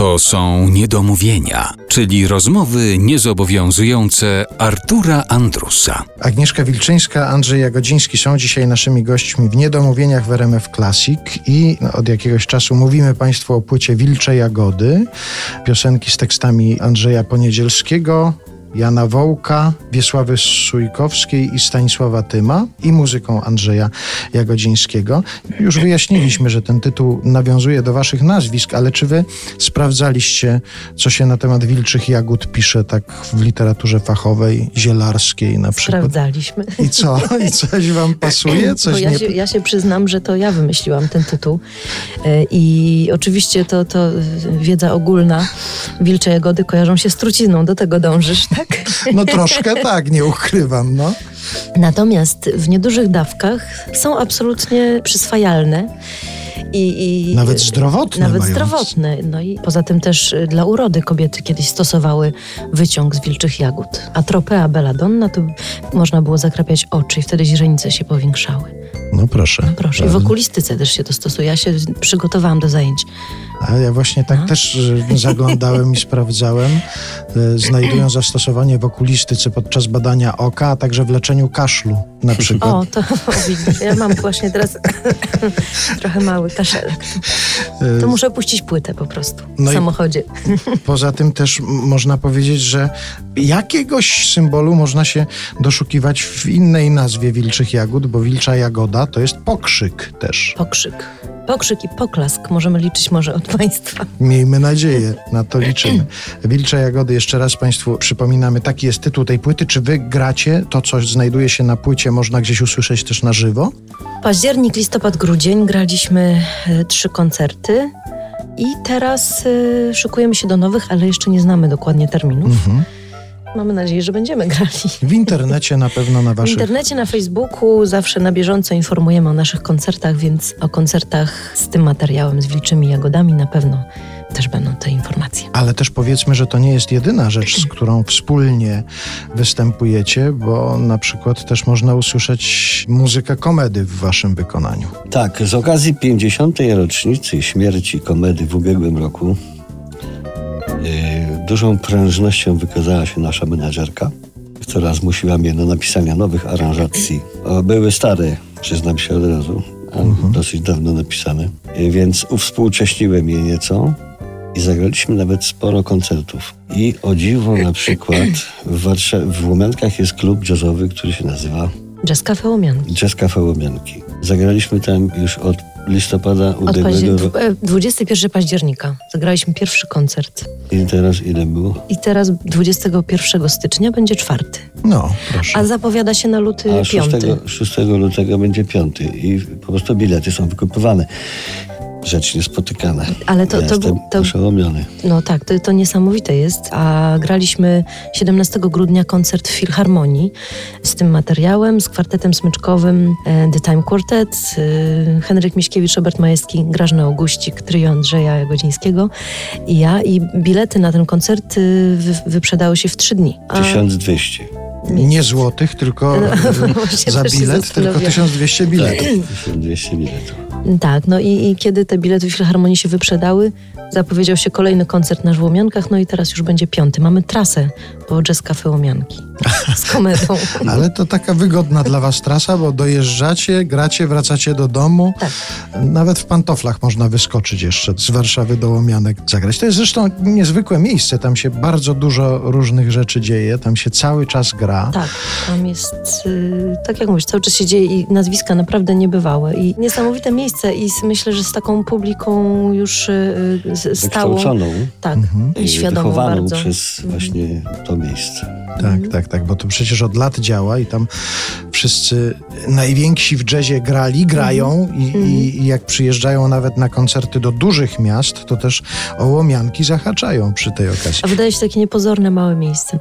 To są niedomówienia, czyli rozmowy niezobowiązujące Artura Andrusa. Agnieszka Wilczyńska, Andrzej Jagodziński są dzisiaj naszymi gośćmi w Niedomówieniach w RMF Classic i od jakiegoś czasu mówimy Państwu o płycie Wilcze Jagody, piosenki z tekstami Andrzeja Poniedzielskiego, Jana Wołka, Wiesławy Sujkowskiej i Stanisława Tyma i muzyką Andrzeja Jagodzińskiego. Już wyjaśniliśmy, że ten tytuł nawiązuje do waszych nazwisk, ale czy wy sprawdzaliście, co się na temat wilczych jagód pisze tak w literaturze fachowej, zielarskiej na przykład? Sprawdzaliśmy. I co? I coś wam pasuje? Coś Bo ja, nie... się, ja się przyznam, że to ja wymyśliłam ten tytuł. E, I oczywiście to, to wiedza ogólna. Wilcze jagody kojarzą się z trucizną, do tego dążysz, tak? No troszkę tak, nie ukrywam, no. Natomiast w niedużych dawkach są absolutnie przyswajalne. I, i Nawet zdrowotne Nawet mają. zdrowotne. No i poza tym też y, dla urody kobiety kiedyś stosowały wyciąg z wilczych jagód. Atropea belladonna to można było zakrapiać oczy i wtedy źrenice się powiększały. No proszę. No proszę. I w okulistyce też się to stosuje. Ja się przygotowałam do zajęć. A ja właśnie tak No. też e, zaglądałem i sprawdzałem. E, Znajdują zastosowanie w okulistyce podczas badania oka, a także w leczeniu kaszlu na przykład. O, to widzisz, ja mam właśnie teraz trochę mały kaszelek. To muszę puścić płytę po prostu w No i- samochodzie. Poza tym też można powiedzieć, że jakiegoś symbolu można się doszukiwać w innej nazwie wilczych jagód, bo wilcza jagoda to jest pokrzyk też. Pokrzyk. Pokrzyk i poklask możemy liczyć może od Państwa. Miejmy nadzieję, na to liczymy. Wilcze jagody, jeszcze raz Państwu przypominamy, taki jest tytuł tej płyty. Czy wy gracie to, co znajduje się na płycie, można gdzieś usłyszeć też na żywo? Październik, listopad, grudzień graliśmy e, trzy koncerty i teraz e, szykujemy się do nowych, ale jeszcze nie znamy dokładnie terminów. Mhm. Mamy nadzieję, że będziemy grali. W internecie na pewno na W waszych... internecie, na Facebooku zawsze na bieżąco informujemy o naszych koncertach, więc o koncertach z tym materiałem, z wilczymi jagodami na pewno też będą te informacje. Ale też powiedzmy, że to nie jest jedyna rzecz, z którą wspólnie występujecie, bo na przykład też można usłyszeć muzykę komedy w waszym wykonaniu. Tak, z okazji 50. rocznicy śmierci komedy w ubiegłym roku dużą prężnością wykazała się nasza menadżerka, która zmusiła mnie do napisania nowych aranżacji. Były stare, przyznam się od razu, a dosyć dawno napisane, Yy, więc uwspółcześniłem je nieco i zagraliśmy nawet sporo koncertów. I o dziwo na przykład w, Warszawie, w Łomiankach jest klub jazzowy, który się nazywa Jazz Cafe Łomianki. Jazz Cafe Łomianki. Zagraliśmy tam już od listopada ubiegłego roku. e, 21 października zagraliśmy pierwszy koncert. I teraz ile było? I teraz 21 stycznia będzie czwarty. No, proszę. A zapowiada się na luty A 6, piąty. 6 lutego będzie piąty i po prostu bilety są wykupywane. Rzecz niespotykana. Ale to- ja to jestem był- to- oszołomiony. No tak, to, to niesamowite jest. A graliśmy 17 grudnia koncert w Filharmonii z tym materiałem, z kwartetem smyczkowym e, The Time Quartet, e, Henryk Miśkiewicz, Robert Majewski, Grażna Auguścik, trio Andrzeja Jagodzińskiego i ja. I bilety na ten koncert e, wy, wyprzedały się w trzy dni. A- 1200. Nie złotych, tylko No, za bilet, tylko zastanawiałam. 1200 biletów. 1200 biletów. Tak, no i, i kiedy te bilety w Filharmonii się wyprzedały, zapowiedział się kolejny koncert na Żłomiankach, no i teraz już będzie piąty. Mamy trasę po Jazz Cafe Łomianki z komedą. Ale to taka wygodna dla was trasa, bo dojeżdżacie, gracie, wracacie do domu. Tak. Nawet w pantoflach można wyskoczyć jeszcze z Warszawy do Łomianek zagrać. To jest zresztą niezwykłe miejsce. Tam się bardzo dużo różnych rzeczy dzieje. Tam się cały czas gra. Tak, tam jest, y, tak jak mówisz, cały czas się dzieje i nazwiska naprawdę niebywałe i niesamowite miejsce i s- myślę, że z taką publiką już y, y, z- stałą. Tak, i i świadomą bardzo. przez właśnie to miejsce. Tak, tak, tak, bo to przecież od lat działa i tam wszyscy najwięksi w jazzie grali, grają i, i, i jak przyjeżdżają nawet na koncerty do dużych miast, to też o łomianki zahaczają przy tej okazji. A wydaje się takie niepozorne małe miejsce.